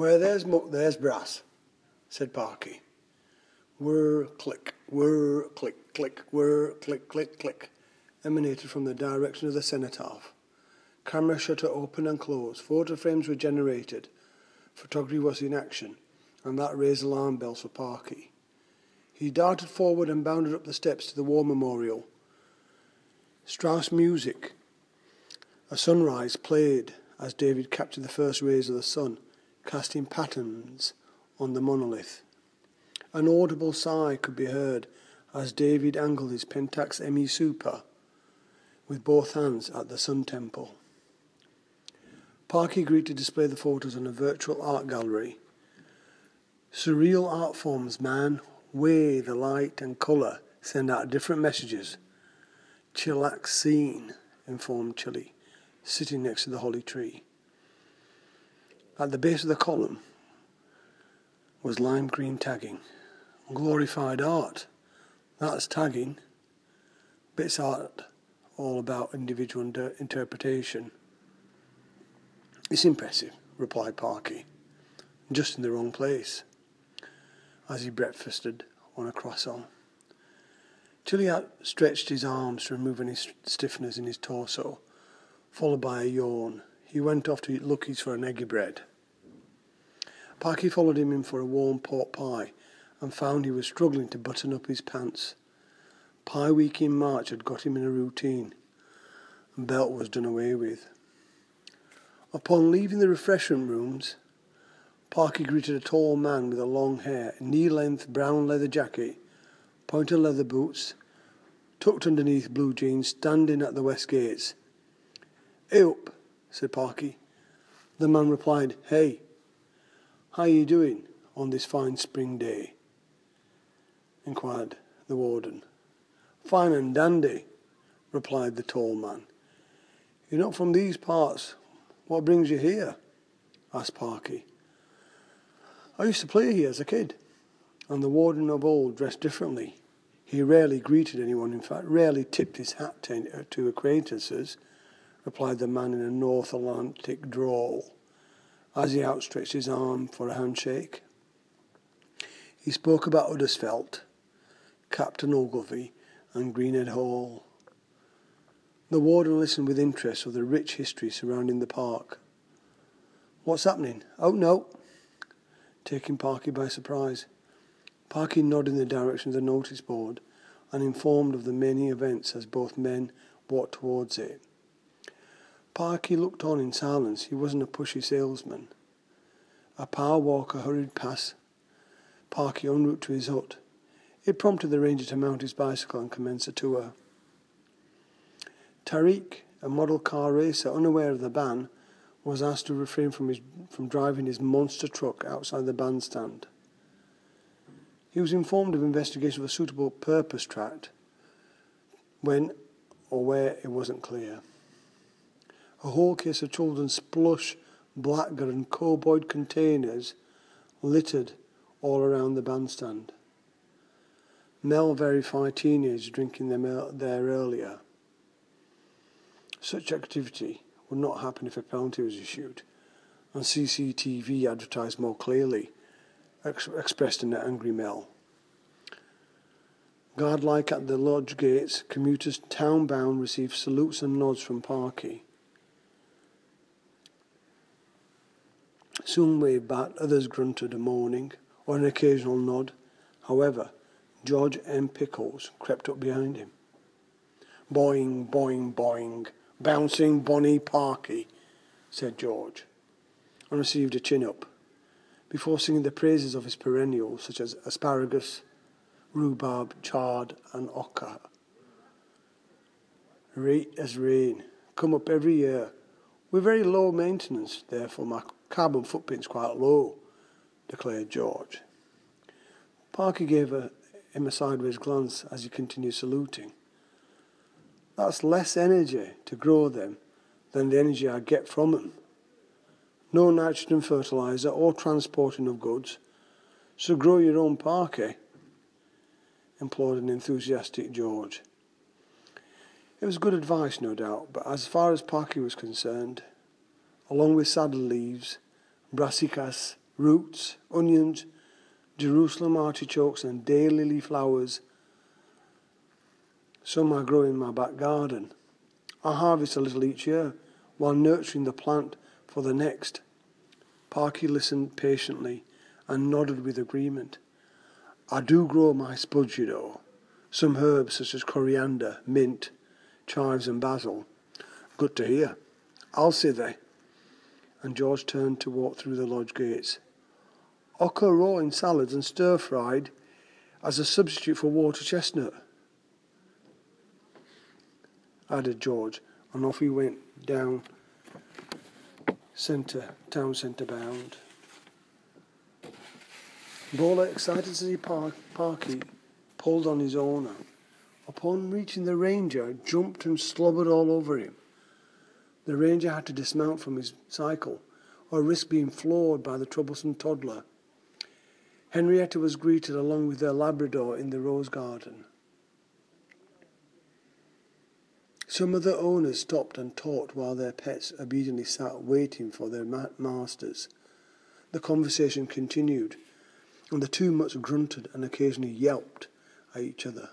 Where there's muck, there's brass, said Parky. Whir, click, whir, click, click, whir, click, click, click, emanated from the direction of the cenotaph. Camera shutter open and closed. Photo frames were generated. Photography was in action, and that raised alarm bells for Parky. He darted forward and bounded up the steps to the war memorial. Strauss music. A sunrise played as David captured the first rays of the sun, casting patterns on the monolith. An audible sigh could be heard as David angled his Pentax ME Super with both hands at the Sun Temple. Parky agreed to display the photos on a virtual art gallery. Surreal art forms, man, way the light and colour send out different messages. Chillax scene, informed Chili, sitting next to the holly tree. At the base of the column was lime green tagging. Glorified art. That's tagging. Bits art all about individual inter- interpretation. It's impressive, replied Parky, just in the wrong place, as he breakfasted on a croissant. Chilliat stretched his arms to remove any stiffness in his torso, followed by a yawn. He went off to eat Lucky's for an eggy bread. Parky followed him in for a warm pork pie and found he was struggling to button up his pants. Pie week in March had got him in a routine, and belt was done away with. Upon leaving the refreshment rooms, Parky greeted a tall man with a long hair, knee-length brown leather jacket, pointed leather boots, tucked underneath blue jeans, standing at the west gates. Hey up, said Parky. The man replied, Hey, how are you doing on this fine spring day? inquired the warden. Fine and dandy, replied the tall man. You're not from these parts, what brings you here? asked Parky. I used to play here as a kid, and the warden of old dressed differently. He rarely greeted anyone, in fact, rarely tipped his hat to, to acquaintances, replied the man in a North Atlantic drawl, as he outstretched his arm for a handshake. He spoke about Uddersfelt, Captain Ogilvy, and Greenhead Hall. The warden listened with interest to the rich history surrounding the park. What's happening? Oh, no. Taking Parky by surprise. Parky nodded in the direction of the notice board and informed of the many events as both men walked towards it. Parky looked on in silence. He wasn't a pushy salesman. A power walker hurried past Parky en route to his hut. It prompted the ranger to mount his bicycle and commence a tour. Tariq, a model car racer unaware of the ban, was asked to refrain from, his, from driving his monster truck outside the bandstand. He was informed of investigation of a suitable purpose tract when or where it wasn't clear. A whole case of children's plush, blackguard and cowboy containers littered all around the bandstand. Mel verified teenagers drinking them there earlier. Such activity would not happen if a penalty was issued, and CCTV advertised more clearly, ex- expressed in an angry Mel. Guard-like at the lodge gates, commuters town-bound received salutes and nods from Parky. Some waved back, others grunted a moaning, or an occasional nod. However, George M. Pickles crept up behind him. Boing, boing, boing. Bouncing Bonnie Parky, said George, and received a chin up, before singing the praises of his perennials such as asparagus, rhubarb, chard, and oca. Rate as rain, come up every year. We're very low maintenance, therefore my carbon footprint's quite low, declared George. Parky gave a, him a sideways glance as he continued saluting. That's less energy to grow them than the energy I get from them. No nitrogen fertilizer or transporting of goods. So grow your own parky, implored an enthusiastic George. It was good advice, no doubt, but as far as Parky was concerned, along with saddle leaves, brassicas, roots, onions, Jerusalem artichokes, and daylily flowers. Some I grow in my back garden. I harvest a little each year while nurturing the plant for the next. Parky listened patiently and nodded with agreement. I do grow my spuds, you know. Some herbs such as coriander, mint, chives, and basil. Good to hear. I'll see they. And George turned to walk through the lodge gates. Oca raw in salads and stir fried as a substitute for water chestnut, added George, and off he went down centre, town centre bound. Bowler, excited see Park, Parky, pulled on his owner. Upon reaching the ranger, jumped and slobbered all over him. The ranger had to dismount from his cycle, or risk being floored by the troublesome toddler. Henrietta was greeted along with their Labrador in the rose garden. Some of the owners stopped and talked while their pets obediently sat waiting for their ma- masters. The conversation continued, and the two mutts grunted and occasionally yelped at each other.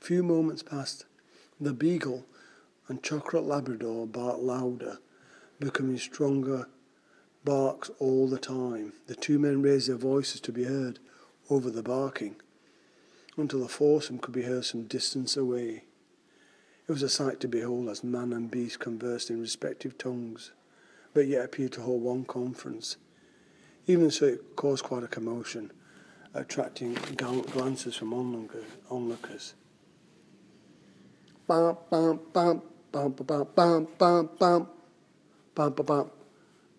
A few moments passed. The beagle and chocolate Labrador barked louder, becoming stronger barks all the time. The two men raised their voices to be heard over the barking until the foursome could be heard some distance away. It was a sight to behold as man and beast conversed in respective tongues, but yet appeared to hold one conference. Even so, it caused quite a commotion, attracting glances from onlookers bum ba bum bum bum bum bum ba bum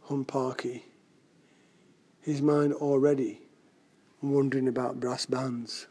Humparky. His mind already wondering about brass bands.